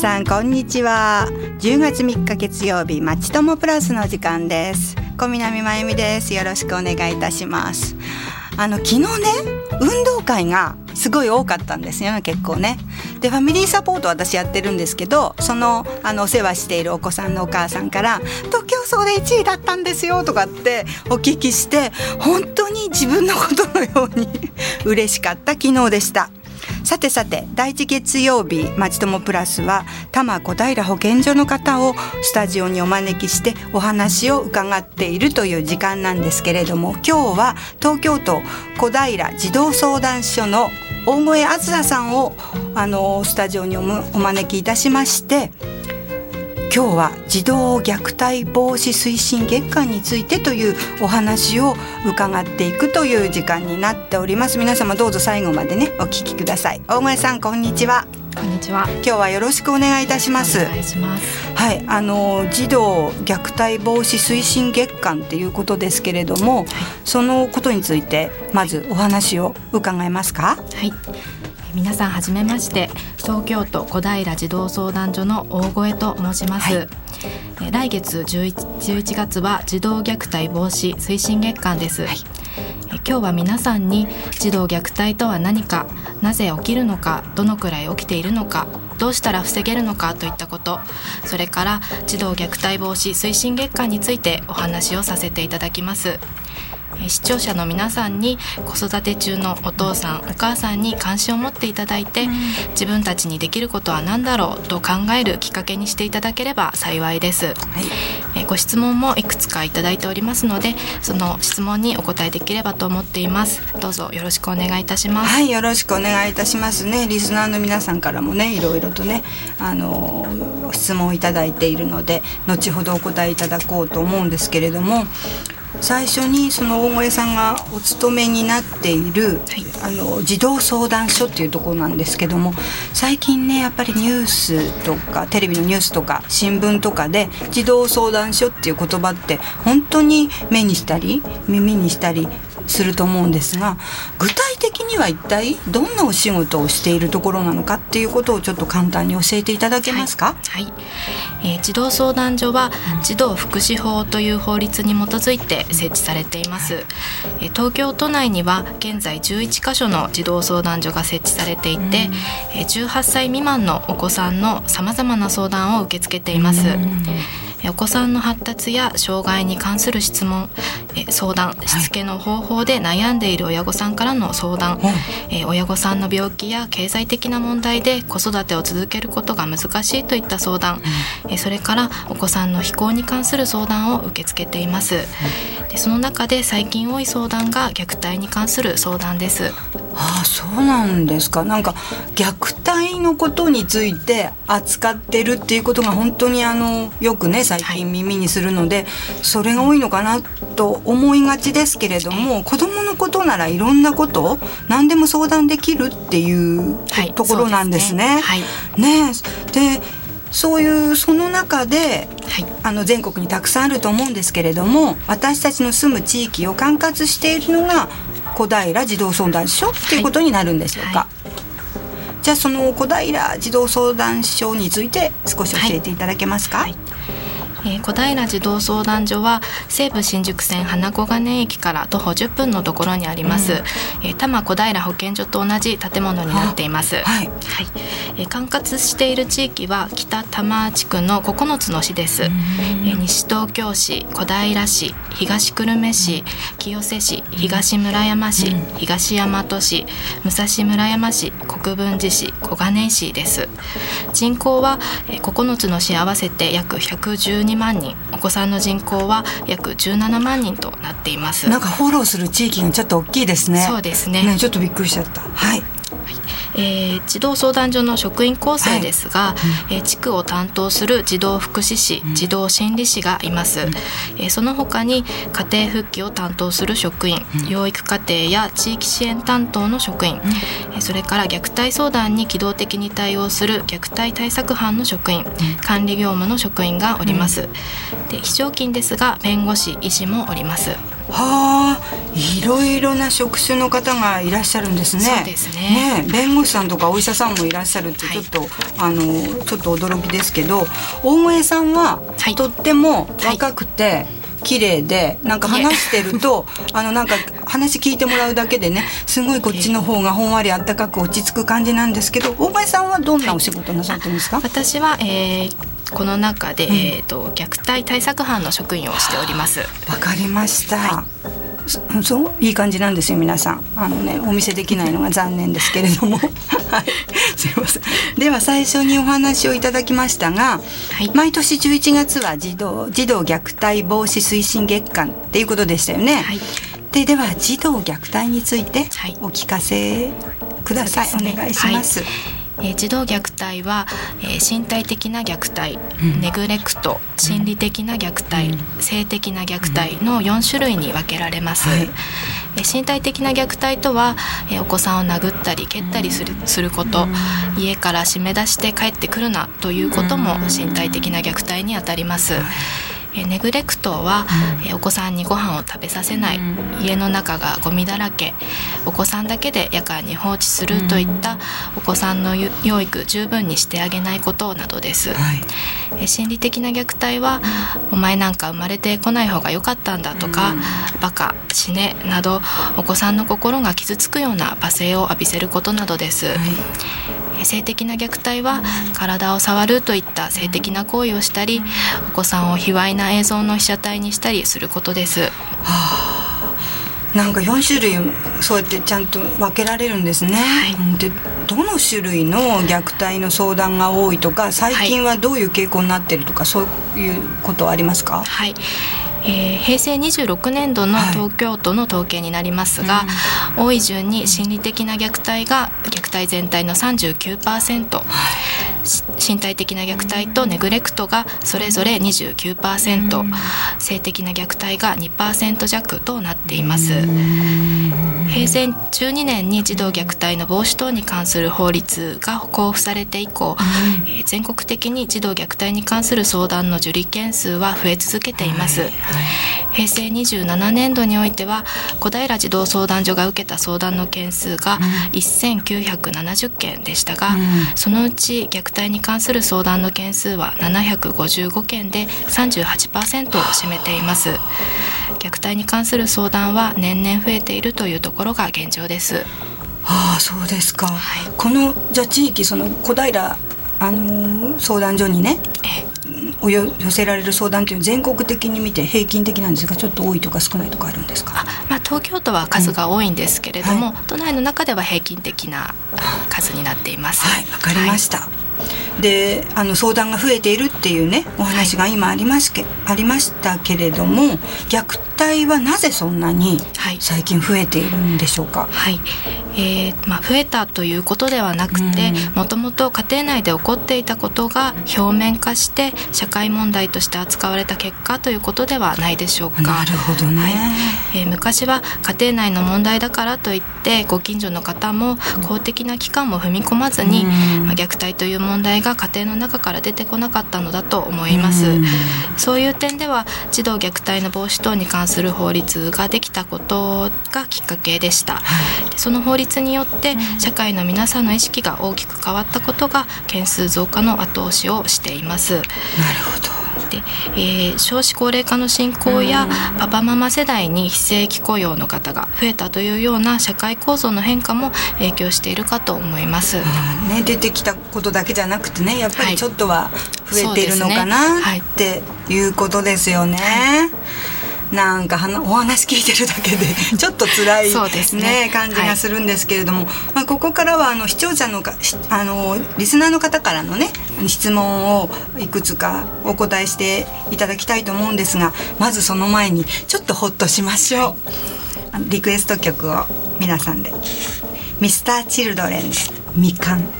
さんこんにちは。10月3日月曜日まちともプラスの時間です。小南真由美です。よろしくお願いいたします。あの昨日ね運動会がすごい多かったんですよね結構ね。でファミリーサポート私やってるんですけどそのあのお世話しているお子さんのお母さんから「東京走で1位だったんですよ」とかってお聞きして本当に自分のことのように 嬉しかった。昨日でした。さてさて第一月曜日「まちともプラスは」多摩小平保健所の方をスタジオにお招きしてお話を伺っているという時間なんですけれども今日は東京都小平児童相談所の大越あずささんをあのスタジオにお招きいたしまして今日は児童虐待防止推進月間についてというお話を伺っていくという時間になっております。皆様どうぞ最後までねお聞きください。大越さんこんにちは。こんにちは。今日はよろしくお願いいたします。お願いします。はいあの児童虐待防止推進月間っていうことですけれども、はい、そのことについてまずお話を伺えますか？はい皆さんはじめまして東京都小平児童相談所の大越と申します、はい、来月 11, 11月は児童虐待防止推進月間です、はい、今日は皆さんに児童虐待とは何かなぜ起きるのかどのくらい起きているのかどうしたら防げるのかといったことそれから児童虐待防止推進月間についてお話をさせていただきます視聴者の皆さんに子育て中のお父さんお母さんに関心を持っていただいて、うん、自分たちにできることは何だろうと考えるきっかけにしていただければ幸いです、はい、ご質問もいくつかいただいておりますのでその質問にお答えできればと思っています。どうぞよろしくお願いいたします。はいよろしくお願いいたしますね。リスナーの皆さんからもねいろいろとねあの質問をいただいているので後ほどお答えいただこうと思うんですけれども最初にその大越さんがお勤めになっている、はい、あの児童相談所っていうところなんですけども最近ねやっぱりニュースとかテレビのニュースとか新聞とかで児童相談所っていう言葉って本当に目にしたり耳にしたりすると思うんですが具体的には一体どんなお仕事をしているところなのかっていうことをちょっと簡単に教えていただけますか、はい、はい、えー、児童相談所は児童福祉法という法律に基づいて設置されています、えー、東京都内には現在11カ所の児童相談所が設置されていて、えー、18歳未満のお子さんのさまざまな相談を受け付けています、お子さんの発達や障害に関する質問相談しつけの方法で悩んでいる親御さんからの相談、はい、親御さんの病気や経済的な問題で子育てを続けることが難しいといった相談、うん、それからお子さんの非行に関する相談を受け付けています、でその中で最近多い相談が虐待に関する相談です。ああそうなんですか。なんか虐待のことについて扱ってるっていうことが本当にあのよくね最近耳にするので、はい、それが多いのかなと思いがちですけれども子どものことならいろんなこと何でも相談できるっていうところなんですね。はい、ねでそういうその中で、はい、あの全国にたくさんあると思うんですけれども私たちの住む地域を管轄しているのが小平児童相談所っていうことになるんでしょうか、はい、じゃあその小平児童相談所について少し教えていただけますか、はいえー、小平児童相談所は西武新宿線花小金駅から徒歩10分のところにあります、うん、えー、多摩小平保健所と同じ建物になっています、はい、はい、えー、管轄している地域は北多摩地区の9つの市です、えー、西東京市小平市東久留米市清瀬市東村山市、うん、東大和市武蔵村山市国分寺市小金井市です。人口は9つの市合わせて約112 12万人お子さんの人口は約17万人となっています。なんかフォローする地域がちょっと大きいですね。そうですね。ねちょっとびっくりしちゃった。はいえー、児童相談所の職員構成ですが、はい、えー、地区を担当する児童福祉士、児童心理士がいます、うん、えー、その他に家庭復帰を担当する職員、うん、養育課程や地域支援担当の職員、うん、それから虐待相談に機動的に対応する虐待対策班の職員、管理業務の職員がおります、で非常勤ですが弁護士医師もおりますはあ、いろいろな職種の方がいらっしゃるんですね。そうですね。ね弁護士さんとかお医者さんもいらっしゃるってちょっと、はい、あのちょっと驚きですけど、大越さんは、はい、とっても若くて。はい綺麗でなんか話してるとあのなんか話聞いてもらうだけでねすごいこっちの方がほんわりあったかく落ち着く感じなんですけど大林さんはどんなお仕事なさってるんですか、はい、私は、えー、この中で、うん、えーと、虐待対策班の職員をしております。わかりました、はい。そういい感じなんですよ皆さん。あのねお見せできないのが残念ですけれども。はい。すいません。では最初にお話をいただきましたが、はい、毎年11月は児童児童虐待防止推進月間っていうことでしたよね、はい、ででは児童虐待についてお聞かせください、はい、お願いします、えー、児童虐待は、えー、身体的な虐待、うん、ネグレクト心理的な虐待、うん、性的な虐待の4種類に分けられます、はい、えー、身体的な虐待とは、えお子さんを殴ったり蹴ったりするすること、家から締め出して帰ってくるなということも身体的な虐待にあたります、はいえネグレクトは、えお子さんにご飯を食べさせない、家の中がゴミだらけ。お子さんだけで夜間に放置するといったお子さんの養育十分にしてあげないことなどです、はい、え心理的な虐待は「お前なんか生まれてこない方が良かったんだ」とか「バカ死ね」などお子さんの心が傷つくような罵声を浴びせることなどです、はい性的な虐待は体を触るといった性的な行為をしたりお子さんを卑猥な映像の被写体にしたりすることです。はあ、なんか4種類そうやってちゃんと分けられるんですね。はい、でどの種類の虐待の相談が多いとか最近はどういう傾向になってるとか、はい、そういうことはありますか、はいえー、平成26年度の東京都の統計になりますが、はい、多い順に心理的な虐待が虐待全体の39%、はい、身体的な虐待とネグレクトがそれぞれ29%、うん、性的な虐待が2%弱となっています。平成12年に児童虐待の防止等に関する法律が交付されて以降、う全国的に児童虐待に関する相談の受理件数は増え続けています。はい平成27年度においては小平児童相談所が受けた相談の件数が1970件でしたが、うん、そのうち虐待に関する相談の件数は755件で38%を占めています。虐待に関する相談は年々増えているというところが現状です。ああそうですか、はい、このじゃあ地域その小平あのー、相談所にねおよ寄せられる相談という全国的に見て平均的なんですがちょっと多いとか少ないとかあるんですか？まあ、東京都は数が多いんですけれども、うんはい、都内の中では平均的な数になっています。はい、わかりました。はい、であの相談が増えているっていうねお話が今ありますけ、はい、ありましたけれども虐待はなぜそんなに最近増えているんでしょうか？はい、えー、まあ、増えたということではなくてもともと家庭内で起こっていたことが表面化して社会問題として扱われた結果ということではないでしょうか。なるほどね、はい、えー、昔は家庭内の問題だからといってご近所の方も公的な機関も踏み込まずに、まあ、虐待という問題が家庭の中から出てこなかったのだと思います。そういう点では児童虐待の防止等に関する法律ができたことがきっかけでした。その法律によって社会の皆さんの意識が大きく変わったことが件数増加の後押しをしています。なるほどで、えー、少子高齢化の進行やパパママ世代に非正規雇用の方が増えたというような社会構造の変化も影響しているかと思います。ね、出てきたことだけじゃなくてねやっぱりちょっとは増えているのかな、はい、っていうことですよね。はいなんかお話聞いてるだけで ちょっと辛いね、ね感じがするんですけれども、はい、まあ、ここからはあの視聴者のかあのリスナーの方からのね質問をいくつかお答えしていただきたいと思うんですがまずその前にちょっとほっとしましょう。リクエスト曲を皆さんで。ミスターチルドレンでみかん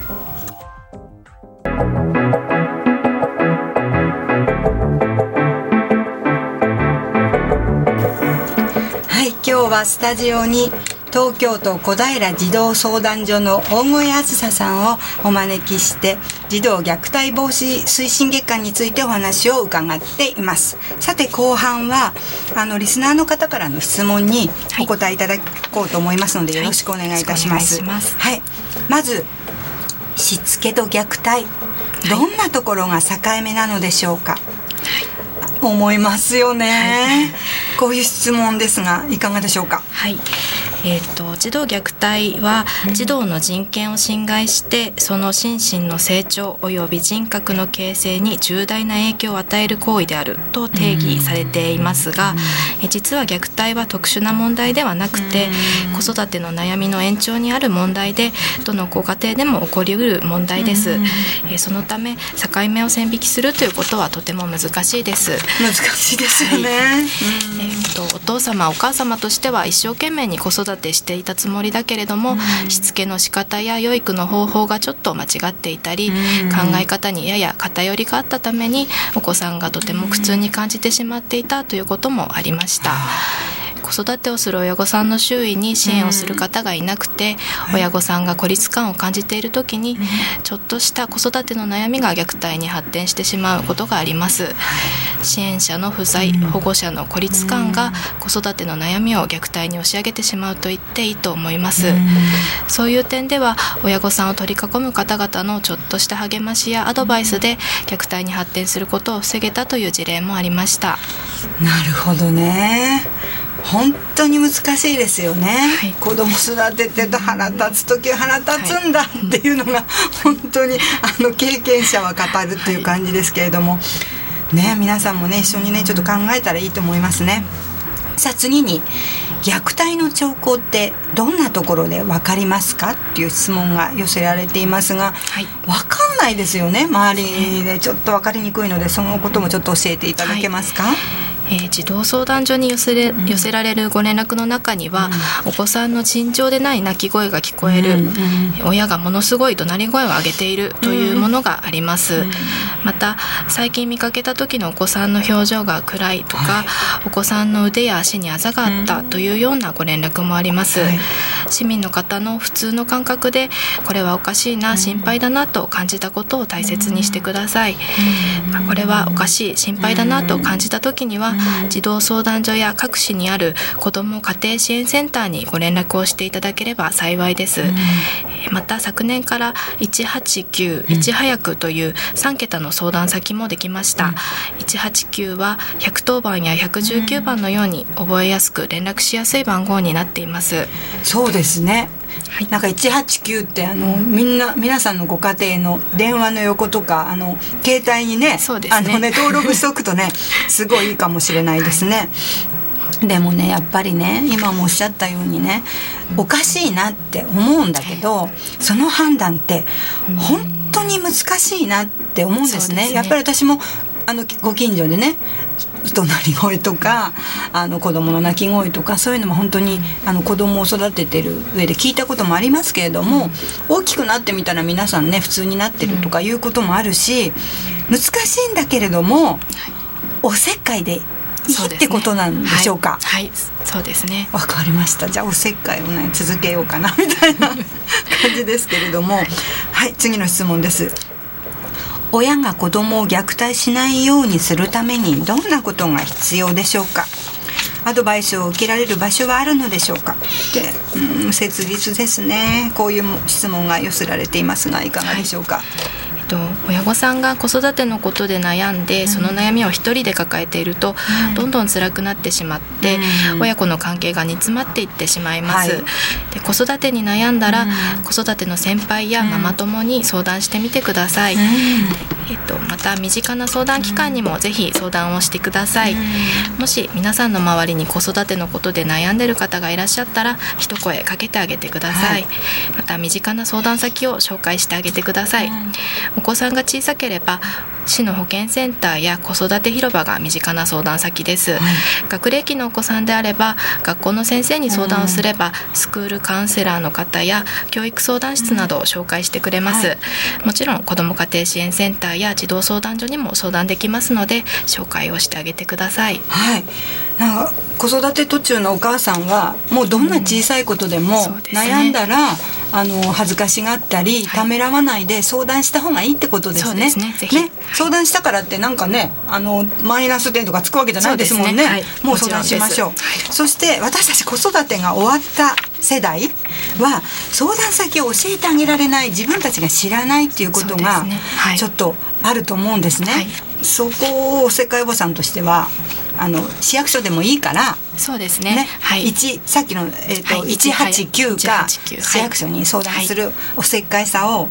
今日はスタジオに東京都小平児童相談所の大越あずささんをお招きして児童虐待防止推進月間についてお話を伺っています。さて後半はあのリスナーの方からの質問にお答えいただこうと思いますので、よろしくお願いいたします。はい、まずしつけと虐待。どんなところが境目なのでしょうか、思いますよね、はい、こういう質問ですがいかがでしょうか？はいえーと、児童虐待は児童の人権を侵害してその心身の成長及び人格の形成に重大な影響を与える行為であると定義されていますが、え実は虐待は特殊な問題ではなくて子育ての悩みの延長にある問題でどのご家庭でも起こりうる問題です、えそのため境目を線引きするということはとても難しいです。難しいですよね、はい、えーと、とお父様お母様としては一生懸命に子育てしていたつもりだけれども、うん、しつけの仕方や養育の方法がちょっと間違っていたり、うん、考え方にやや偏りがあったためにお子さんがとても苦痛に感じてしまっていたということもありました。子育てをする親御さんの周囲に支援をする方がいなくて、うん、親御さんが孤立感を感じている時に、ちょっとした子育ての悩みが虐待に発展してしまうことがあります。支援者の不在、保護者の孤立感が子育ての悩みを虐待に押し上げてしまうと言っていいと思います。そういう点では親御さんを取り囲む方々のちょっとした励ましやアドバイスで虐待に発展することを防げたという事例もありました。なるほどね。本当に難しいですよね、はい、子供育ててと腹立つ時は腹立つんだっていうのが本当にあの経験者は語るっていう感じですけれども、ね皆さんもね一緒にねちょっと考えたらいいと思いますね。さあ次に虐待の兆候ってどんなところで分かりますかっていう質問が寄せられていますが、はい、分かんないですよね周りで。ちょっと分かりにくいのでそのこともちょっと教えていただけますか、はいえー、児童相談所に寄せれ寄せられるご連絡の中には、うん、お子さんの尋常でない泣き声が聞こえる、うん、親がものすごい怒鳴り声を上げているというものがあります、うん、また最近見かけた時のお子さんの表情が暗いとか、はい、お子さんの腕や足にあざがあったというようなご連絡もあります、はい、市民の方の普通の感覚でこれはおかしいな心配だなと感じたことを大切にしてください、まあ、これはおかしい心配だなと感じた時には児童相談所や各市にある子ども家庭支援センターにご連絡をしていただければ幸いです、また昨年から189いち早くという3桁の相談先もできました、189は110番や119番のように覚えやすく連絡しやすい番号になっています。そうですねはい、なんか189ってあのみんな皆さんのご家庭の電話の横とかあの携帯にね、ね、あのね登録しておくとね すごいいいかもしれないですね。でもねやっぱりね今もおっしゃったようにねおかしいなって思うんだけどその判断って本当に難しいなって思うんですね。すね。やっぱり私もあのご近所でね怒鳴り声とかあの子供の泣き声とかそういうのも本当にあの子供を育ててる上で聞いたこともありますけれども大きくなってみたら皆さんね普通になってるとかいうこともあるし難しいんだけれどもおせっかいでいいってことなんでしょうか？はい、はい、そうですね。わかりました。じゃあおせっかいをね続けようかなみたいな 感じですけれども、はい、次の質問です。親が子供を虐待しないようにするためにどんなことが必要でしょうか？アドバイスを受けられる場所はあるのでしょうか？って、うん、切実ですね。こういう質問が寄せられていますがいかがでしょうか、はいと親御さんが子育てのことで悩んで、その悩みを一人で抱えていると、どんどん辛くなってしまって、親子の関係が煮詰まっていってしまいます。はい、で子育てに悩んだら、子育ての先輩やママ友に相談してみてください。えっと、また身近な相談機関にもぜひ相談をしてください、もし皆さんの周りに子育てのことで悩んでる方がいらっしゃったら一声かけてあげてください、はい、また身近な相談先を紹介してあげてください、お子さんが小さければ市の保健センターや子育て広場が身近な相談先です、はい、学齢期のお子さんであれば学校の先生に相談をすれば、スクールカウンセラーの方や教育相談室などを紹介してくれます、はい、もちろん子ども家庭支援センターや児童相談所にも相談できますので紹介をしてあげてください。はい。なんか子育て途中のお母さんはもうどんな小さいことでも悩んだら、あの恥ずかしがったり、ためらわないで相談した方がいいってことですね。ね。ね。相談したからってなんかねあのマイナス点とかつくわけじゃないですもんね。ね。はい、もう相談しましょう。そして私たち子育てが終わった世代は相談先を教えてあげられない自分たちが知らないっていうことがちょっとあると思うんですね。そこを世界おばさんとしてはあの市役所でもいいからそうですね。ね、はい、さっきの、えーとはい、189が市役所に相談するおせっかいさを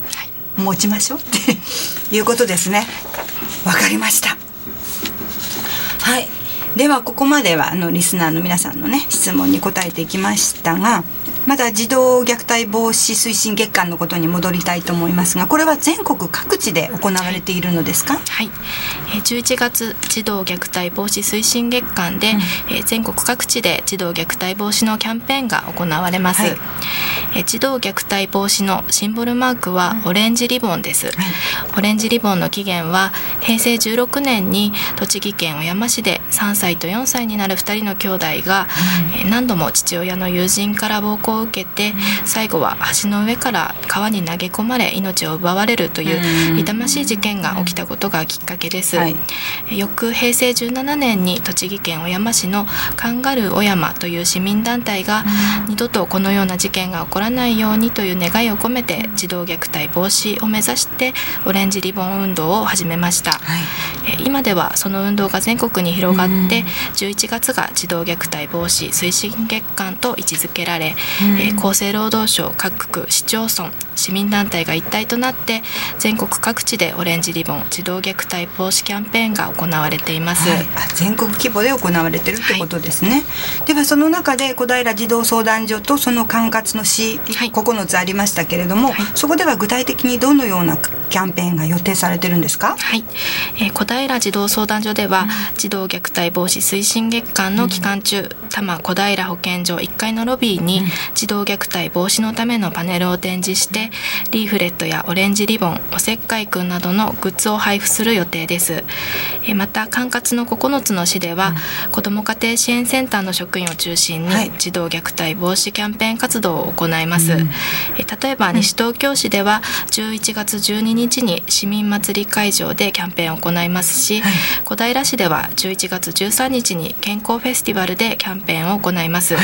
持ちましょうっていうことですね。わかりました。はい。ではここまではあのリスナーの皆さんのね質問に答えていきましたがまだ児童虐待防止推進月間のことに戻りたいと思いますがこれは全国各地で行われているのですか？はい、えー、11月児童虐待防止推進月間で、うん、えー、全国各地で児童虐待防止のキャンペーンが行われます、はい、えー、児童虐待防止のシンボルマークはオレンジリボンです、はい、オレンジリボンの起源は平成16年に栃木県小山市で3歳と4歳になる2人の兄弟が、うん、何度も父親の友人から暴行を受けて最後は橋の上から川に投げ込まれ命を奪われるという痛ましい事件が起きたことがきっかけです、はい、翌平成17年に栃木県小山市のカンガルー小山という市民団体が二度とこのような事件が起こらないようにという願いを込めて児童虐待防止を目指してオレンジリボン運動を始めました、はい、今ではその運動が全国に広がって11月が児童虐待防止推進月間と位置づけられ、えー、厚生労働省各区市町村市民団体が一体となって全国各地でオレンジリボン児童虐待防止キャンペーンが行われています、はい、全国規模で行われてるってことですね、はい、ではその中で小平児童相談所とその管轄の市、はい、9つありましたけれども、そこでは具体的にどのようなキャンペーンが予定されてるんですか？はい、えー、小平児童相談所では、うん、児童虐待防止推進月間の期間中、うん、多摩小平保健所1階のロビーに、うん、児童虐待防止のためのパネルを展示してリーフレットやオレンジリボンおせっかいくんなどのグッズを配布する予定です、えー、また管轄の9つの市では、子ども家庭支援センターの職員を中心に、児童虐待防止キャンペーン活動を行います、えー、例えば西東京市では11月12日に市民祭り会場でキャンペーンを行いますし、はい、小平市では11月13日に健康フェスティバルでキャンペーンを行います、は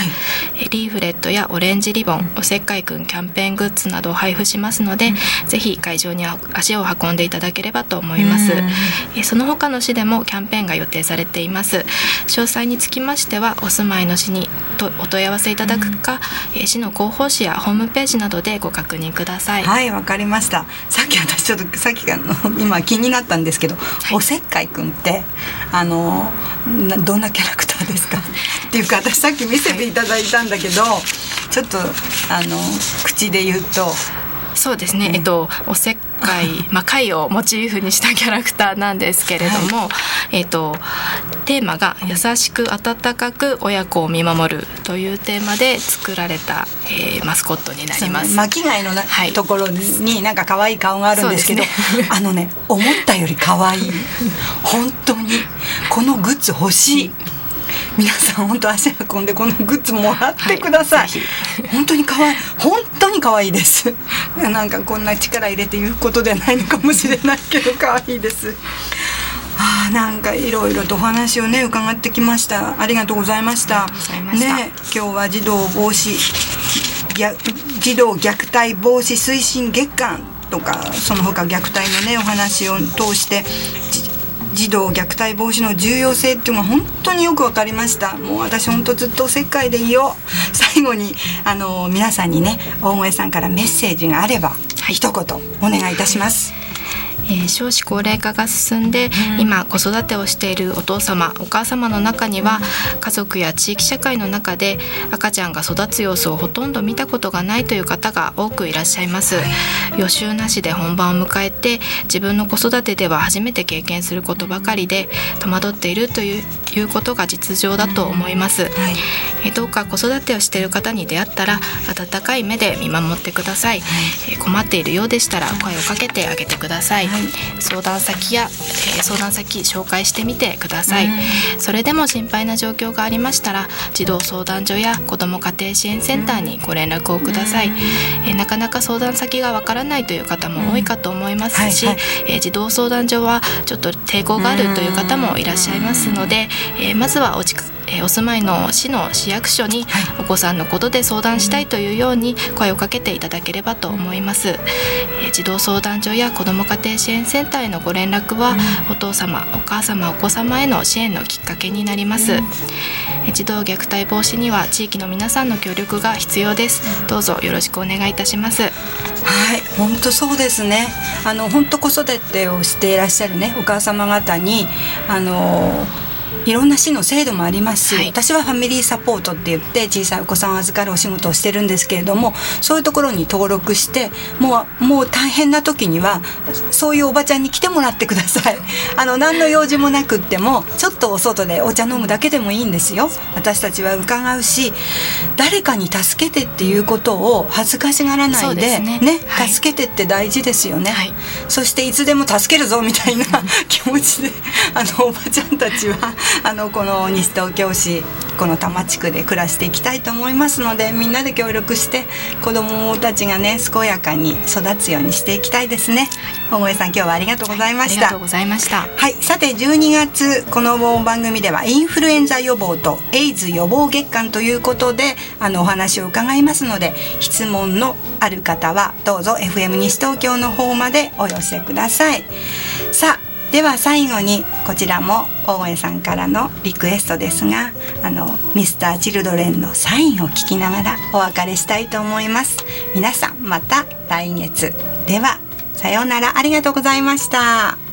い、リーフレットやオレンジリボンおせっかいくんキャンペーングッズなどを配布しますので、うん、ぜひ会場に足を運んでいただければと思います、えその他の市でもキャンペーンが予定されています。詳細につきましてはお住まいの市にとお問い合わせいただくか、うん、市の広報誌やホームページなどでご確認ください。はいわかりました。さっき私ちょっとさっきが今気になったんですけど、はい、おせっかいくんってあのどんなキャラクターですか？っていうか私さっき見せていただいたんだけど、はい、ちょっとあの口で言うと。そうですね、うん、えっとおせっかい、まあ、貝をモチーフにしたキャラクターなんですけれども、はい、えっとテーマが「優しく温かく親子を見守る」というテーマで作られた、えー、マスコットになります。巻貝のな、はい、ところになんか可愛い顔があるんですけど、ね、あのね思ったより可愛い。本当に。このグッズ欲しい。皆さん本当足運んでこのグッズもらってください、はい、本当に可愛い。本当に可愛いです。なんかこんな力入れて言うことではないのかもしれないけど可愛いです。あなんかいろいろとお話をね伺ってきました。ありがとうございました。ね今日は児童防止児童虐待防止推進月間とかその他虐待のねお話を通して児童虐待防止の重要性っていうのが本当によく分かりました。もう私本当ずっとおせっかいでいよ。う最後にあの皆さんにね大声さんからメッセージがあれば、はい、一言お願いいたします。えー、少子高齢化が進んで、うん、今子育てをしているお父様お母様の中には家族や地域社会の中で赤ちゃんが育つ様子をほとんど見たことがないという方が多くいらっしゃいます、はい、予習なしで本番を迎えて自分の子育てでは初めて経験することばかりで戸惑っているといういうことが実情だと思います、はい、えどうか子育てをしている方に出会ったら温かい目で見守ってください、え困っているようでしたら声をかけてあげてください、相談先や、え相談先紹介してみてください、それでも心配な状況がありましたら児童相談所や子ども家庭支援センターにご連絡をください、えなかなか相談先がわからないという方も多いかと思いますし、え児童相談所はちょっと抵抗があるという方もいらっしゃいますので、えまずはお近くえお住まいの市の市役所にお子さんのことで相談したいというように声をかけていただければと思います、え児童相談所や子ども家庭支援センターへのご連絡は、お父様お母様お子様への支援のきっかけになります、え児童虐待防止には地域の皆さんの協力が必要です。どうぞよろしくお願いいたします。はい本当そうですね。あの本当子育てをしていらっしゃるねお母様方にあのいろんな市の制度もありますし、はい、私はファミリーサポートって言って小さいお子さんを預かるお仕事をしてるんですけれどもそういうところに登録してもうもう大変な時にはそういうおばちゃんに来てもらってください。あの何の用事もなくってもちょっとお外でお茶飲むだけでもいいんですよ。私たちは伺うし誰かに助けてっていうことを恥ずかしがらないでね、ねはい、助けてって大事ですよね、はい、そしていつでも助けるぞみたいな 気持ちであのおばちゃんたちは あのこの西東京市この多摩地区で暮らしていきたいと思いますのでみんなで協力して子どもたちがね健やかに育つようにしていきたいですね。大越さん今日はありがとうございました。ありがとうございました。はいさて12月この番組ではインフルエンザ予防とエイズ予防月間ということであのお話を伺いますので質問のある方はどうぞ FM 西東京の方までお寄せください。さあでは最後にこちらも大江さんからのリクエストですがあのミスターチルドレンのサインを聞きながらお別れしたいと思います。皆さんまた来月。ではさようならありがとうございました。